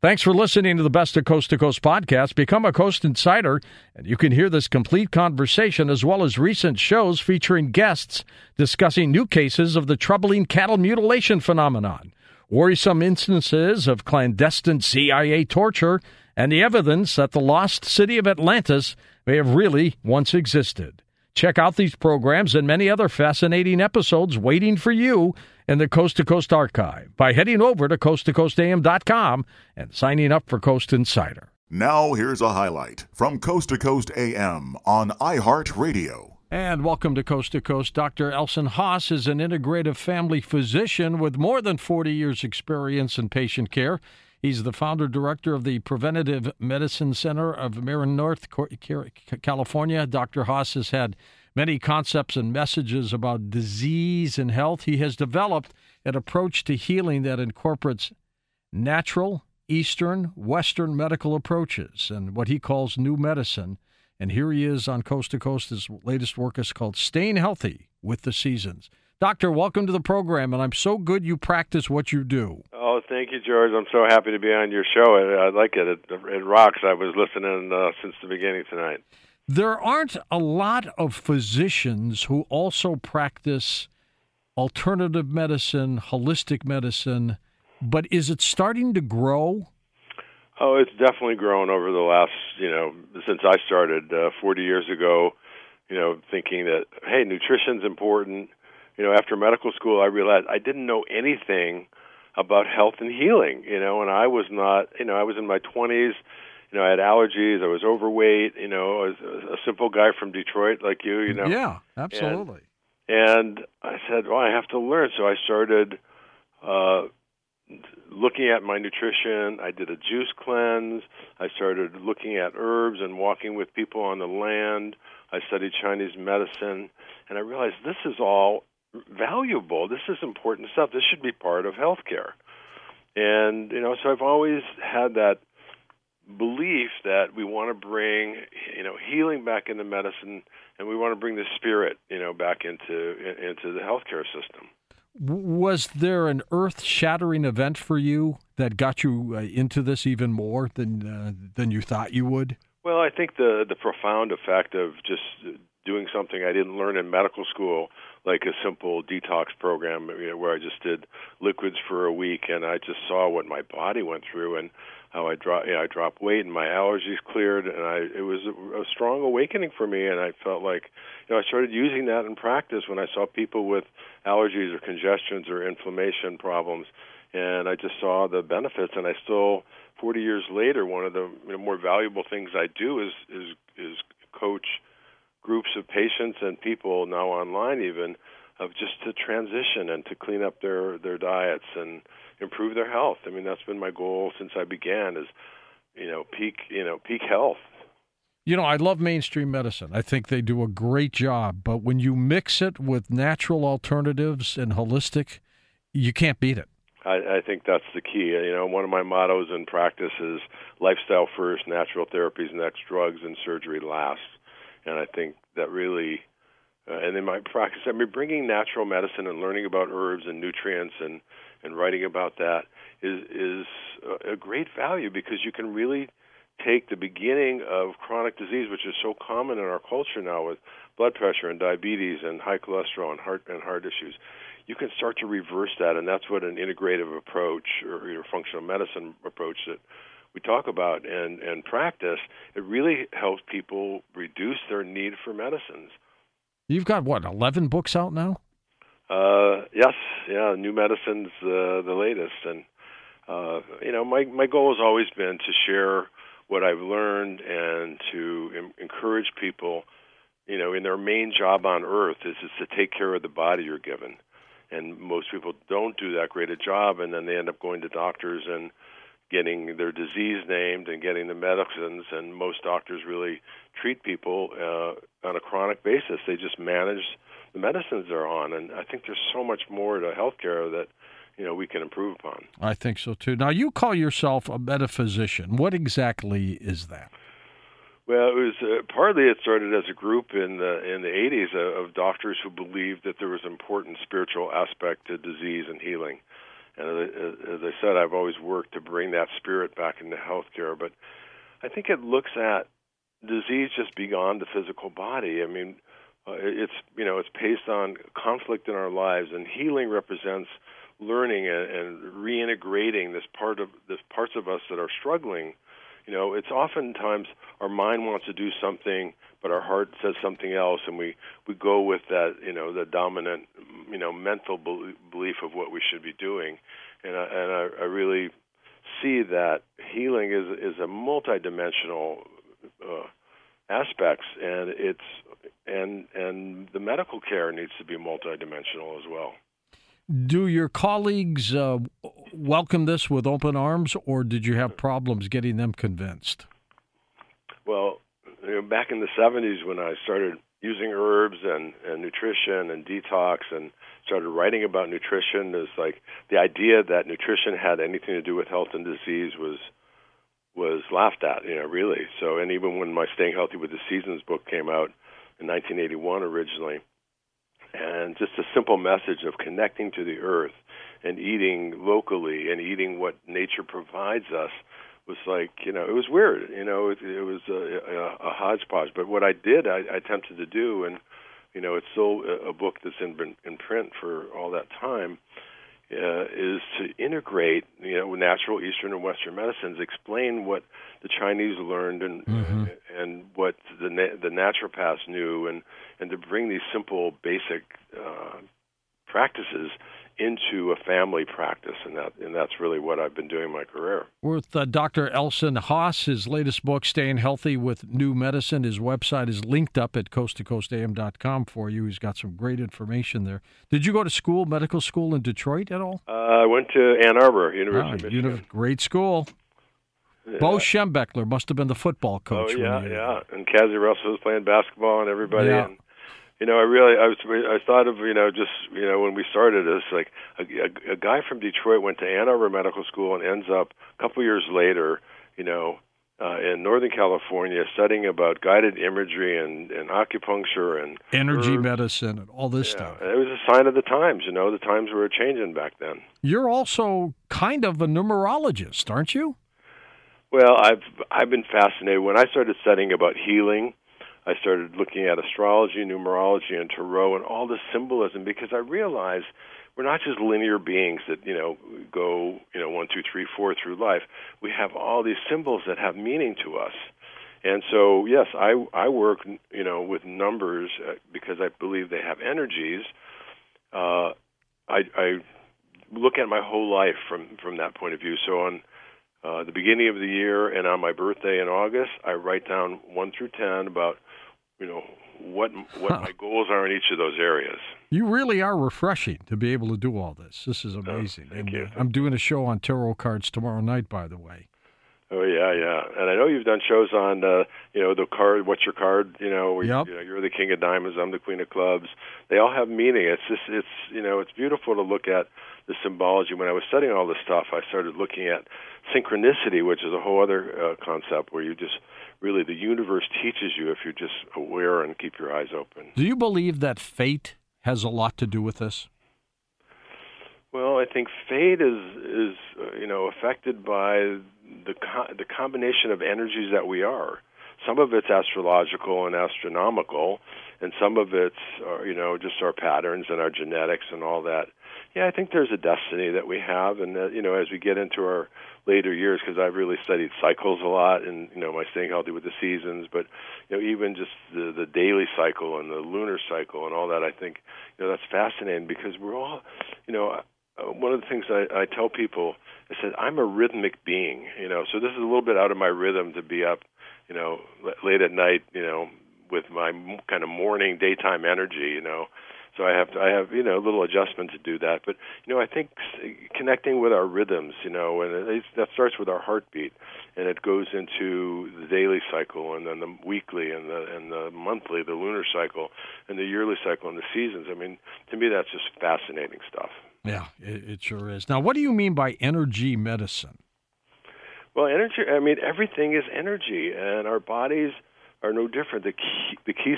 Thanks for listening to the Best of Coast to Coast podcast. Become a Coast Insider, and you can hear this complete conversation as well as recent shows featuring guests discussing new cases of the troubling cattle mutilation phenomenon, worrisome instances of clandestine CIA torture, and the evidence that the lost city of Atlantis may have really once existed. Check out these programs and many other fascinating episodes waiting for you in the Coast to Coast archive by heading over to coasttocoastam.com and signing up for Coast Insider. Now, here's a highlight from Coast to Coast AM on iHeartRadio. And welcome to Coast to Coast. Dr. Elson Haas is an integrative family physician with more than 40 years' experience in patient care. He's the founder director of the Preventative Medicine Center of Marin North, California. Dr. Haas has had many concepts and messages about disease and health. He has developed an approach to healing that incorporates natural, Eastern, Western medical approaches and what he calls new medicine. And here he is on Coast to Coast. His latest work is called Staying Healthy with the Seasons. Doctor, welcome to the program, and I'm so good you practice what you do. Oh, thank you, George. I'm so happy to be on your show. I, I like it. it. It rocks. I was listening uh, since the beginning tonight. There aren't a lot of physicians who also practice alternative medicine, holistic medicine, but is it starting to grow? Oh, it's definitely grown over the last, you know, since I started uh, 40 years ago, you know, thinking that, hey, nutrition's important. You know, after medical school, I realized I didn't know anything about health and healing, you know, and I was not, you know, I was in my 20s you know, I had allergies. I was overweight. You know, I was a simple guy from Detroit like you. You know. Yeah, absolutely. And, and I said, well, I have to learn. So I started uh, looking at my nutrition. I did a juice cleanse. I started looking at herbs and walking with people on the land. I studied Chinese medicine, and I realized this is all valuable. This is important stuff. This should be part of healthcare. And you know, so I've always had that belief that we want to bring you know healing back into medicine and we want to bring the spirit you know back into into the healthcare system was there an earth-shattering event for you that got you uh, into this even more than uh, than you thought you would well i think the the profound effect of just doing something i didn't learn in medical school like a simple detox program where i just did liquids for a week and i just saw what my body went through and how I dropped you know, I dropped weight and my allergies cleared and I it was a, a strong awakening for me and I felt like you know I started using that in practice when I saw people with allergies or congestions or inflammation problems and I just saw the benefits and I still 40 years later one of the more valuable things I do is is is coach groups of patients and people now online even of just to transition and to clean up their their diets and improve their health. I mean, that's been my goal since I began is, you know, peak, you know, peak health. You know, I love mainstream medicine. I think they do a great job, but when you mix it with natural alternatives and holistic, you can't beat it. I, I think that's the key. You know, one of my mottos in practice is lifestyle first, natural therapies next, drugs and surgery last. And I think that really, uh, and in my practice, I mean, bringing natural medicine and learning about herbs and nutrients and and writing about that is is a great value because you can really take the beginning of chronic disease, which is so common in our culture now with blood pressure and diabetes and high cholesterol and heart and heart issues. You can start to reverse that, and that's what an integrative approach or know, functional medicine approach that we talk about and and practice. It really helps people reduce their need for medicines. You've got what eleven books out now? Uh, yes, yeah, new medicine's uh, the latest, and uh, you know, my my goal has always been to share what I've learned and to em- encourage people. You know, in their main job on Earth is is to take care of the body you're given, and most people don't do that great a job, and then they end up going to doctors and getting their disease named and getting the medicines and most doctors really treat people uh, on a chronic basis they just manage the medicines they're on. And I think there's so much more to healthcare that you know we can improve upon. I think so too. Now you call yourself a metaphysician. What exactly is that? Well, it was uh, partly it started as a group in the in the 80s of, of doctors who believed that there was an important spiritual aspect to disease and healing, And as I said, I've always worked to bring that spirit back into healthcare. But I think it looks at disease just beyond the physical body. I mean, uh, it's you know it's based on conflict in our lives, and healing represents learning and, and reintegrating this part of this parts of us that are struggling. You know, it's oftentimes our mind wants to do something, but our heart says something else, and we we go with that you know the dominant you know mental belief of what we should be doing, and I, and I, I really see that healing is is a multidimensional uh, aspects, and it's and and the medical care needs to be multidimensional as well. Do your colleagues uh, welcome this with open arms, or did you have problems getting them convinced? Well, you know, back in the '70s when I started using herbs and, and nutrition and detox and started writing about nutrition, is like the idea that nutrition had anything to do with health and disease was was laughed at, you know, really. So, and even when my Staying Healthy with the Seasons book came out in 1981 originally, and just a simple message of connecting to the earth and eating locally and eating what nature provides us was like, you know, it was weird, you know, it, it was a, a, a hodgepodge. But what I did, I, I attempted to do, and you know, it's still a, a book that's in in print for all that time uh, is to integrate, you know, natural Eastern and Western medicines, explain what the Chinese learned and mm-hmm. and what the na- the naturopaths knew, and and to bring these simple, basic uh, practices into a family practice, and that and that's really what I've been doing my career. With uh, Dr. Elson Haas, his latest book, "Staying Healthy with New Medicine," his website is linked up at coasttocoastam.com for you. He's got some great information there. Did you go to school, medical school in Detroit at all? Uh, I went to Ann Arbor University. Ah, Uni- great school. Yeah. Bo Schembechler must have been the football coach. Oh yeah, yeah. And Cazzie Russell was playing basketball, and everybody. Yeah. And, you know, I really, I was, I thought of, you know, just, you know, when we started this, like a, a, a guy from Detroit went to Ann Arbor Medical School and ends up a couple years later, you know, uh, in Northern California studying about guided imagery and, and acupuncture and energy herbs. medicine and all this yeah, stuff. It was a sign of the times, you know, the times were changing back then. You're also kind of a numerologist, aren't you? Well, I've I've been fascinated when I started studying about healing I started looking at astrology, numerology, and tarot, and all the symbolism because I realized we're not just linear beings that you know go you know one, two, three, four through life. We have all these symbols that have meaning to us. And so, yes, I I work you know with numbers uh, because I believe they have energies. Uh, I, I look at my whole life from from that point of view. So on uh, the beginning of the year and on my birthday in August, I write down one through ten about you know what what huh. my goals are in each of those areas. You really are refreshing to be able to do all this. This is oh, amazing. Oh, thank and, you. Uh, I'm doing a show on tarot cards tomorrow night, by the way. Oh yeah, yeah, and I know you've done shows on, uh, you know, the card. What's your card? You know, where yep. you, you know, you're the king of diamonds. I'm the queen of clubs. They all have meaning. It's just, it's, you know, it's beautiful to look at the symbology. When I was studying all this stuff, I started looking at synchronicity, which is a whole other uh, concept where you just really the universe teaches you if you're just aware and keep your eyes open. Do you believe that fate has a lot to do with this? Well, I think fate is is uh, you know affected by the co- the combination of energies that we are. Some of it's astrological and astronomical, and some of it's uh, you know just our patterns and our genetics and all that. Yeah, I think there's a destiny that we have, and uh, you know as we get into our later years because I've really studied cycles a lot and you know my staying healthy with the seasons but you know even just the the daily cycle and the lunar cycle and all that I think you know that's fascinating because we're all you know uh, one of the things I, I tell people I said I'm a rhythmic being you know so this is a little bit out of my rhythm to be up you know late at night you know with my kind of morning daytime energy you know so I have to, I have you know a little adjustment to do that. But you know I think connecting with our rhythms, you know, and it, that starts with our heartbeat, and it goes into the daily cycle, and then the weekly, and the and the monthly, the lunar cycle, and the yearly cycle, and the seasons. I mean, to me that's just fascinating stuff. Yeah, it, it sure is. Now, what do you mean by energy medicine? Well, energy. I mean, everything is energy, and our bodies are no different. The key, the key,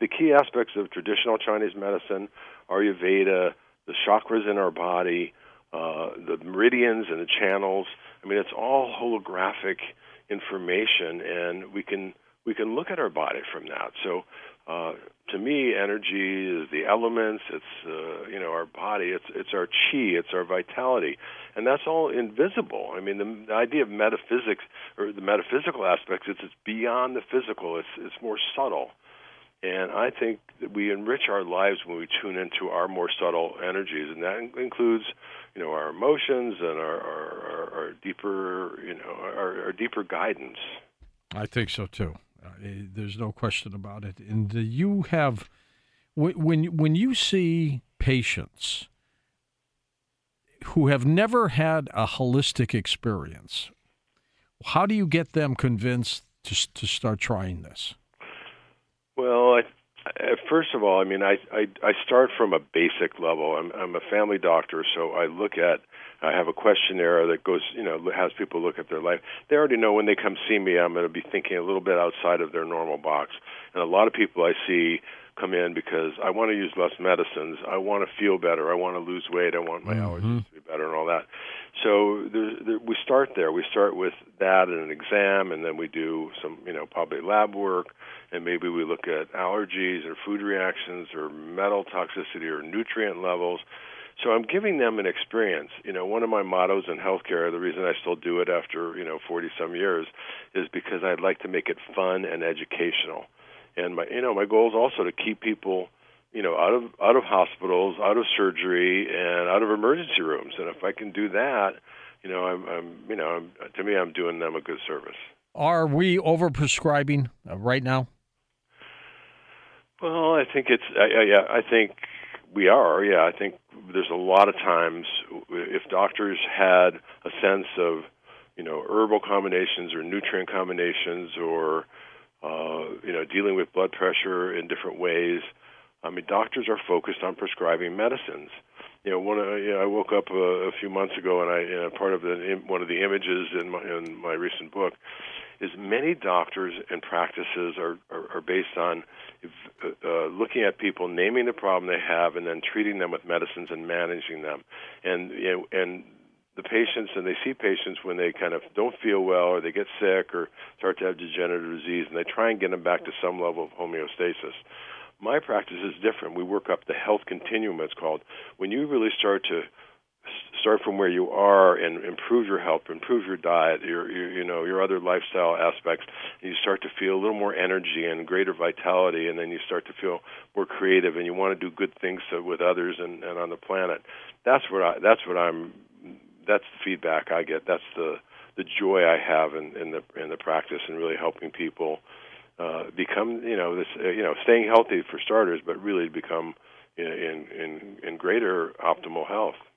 the key aspects of traditional Chinese medicine, Ayurveda, the chakras in our body, uh, the meridians and the channels. I mean, it's all holographic information, and we can we can look at our body from that. So, uh, to me, energy is the elements. It's uh, you know our body. It's it's our chi. It's our vitality, and that's all invisible. I mean, the, the idea of metaphysics or the metaphysical aspects. It's it's beyond the physical. It's it's more subtle. And I think that we enrich our lives when we tune into our more subtle energies, and that includes, you know, our emotions and our, our, our deeper, you know, our, our, deeper guidance. I think so too. Uh, eh, there's no question about it. And you have, when when you see patients who have never had a holistic experience, how do you get them convinced to to start trying this? Well, I, first of all, I mean, I, I I start from a basic level. I'm I'm a family doctor, so I look at I have a questionnaire that goes, you know, has people look at their life. They already know when they come see me, I'm going to be thinking a little bit outside of their normal box. And a lot of people I see come in because I want to use less medicines. I want to feel better. I want to lose weight. I want my mm-hmm. allergies to be better and all that. So there, there, we start there. We start with that and an exam, and then we do some, you know, probably lab work, and maybe we look at allergies or food reactions or metal toxicity or nutrient levels. So I'm giving them an experience. You know, one of my mottos in healthcare, the reason I still do it after you know 40 some years, is because I'd like to make it fun and educational. And my, you know, my goal is also to keep people you know out of out of hospitals out of surgery and out of emergency rooms and if i can do that you know i'm i'm you know I'm, to me i'm doing them a good service are we overprescribing uh, right now well i think it's I, I, yeah i think we are yeah i think there's a lot of times if doctors had a sense of you know herbal combinations or nutrient combinations or uh, you know dealing with blood pressure in different ways I mean, doctors are focused on prescribing medicines. You know, one. Uh, you I woke up a, a few months ago, and I you part of the one of the images in my in my recent book is many doctors and practices are are, are based on uh, uh, looking at people, naming the problem they have, and then treating them with medicines and managing them. And you know, and the patients and they see patients when they kind of don't feel well or they get sick or start to have degenerative disease and they try and get them back to some level of homeostasis my practice is different. We work up the health continuum. It's called when you really start to start from where you are and improve your health, improve your diet, your, your you know your other lifestyle aspects. You start to feel a little more energy and greater vitality, and then you start to feel more creative, and you want to do good things with others and, and on the planet. That's what I. That's what I'm. That's the feedback I get. That's the the joy I have in, in the in the practice and really helping people uh, become you know this uh, you know staying healthy for starters, but really become in in in greater optimal health.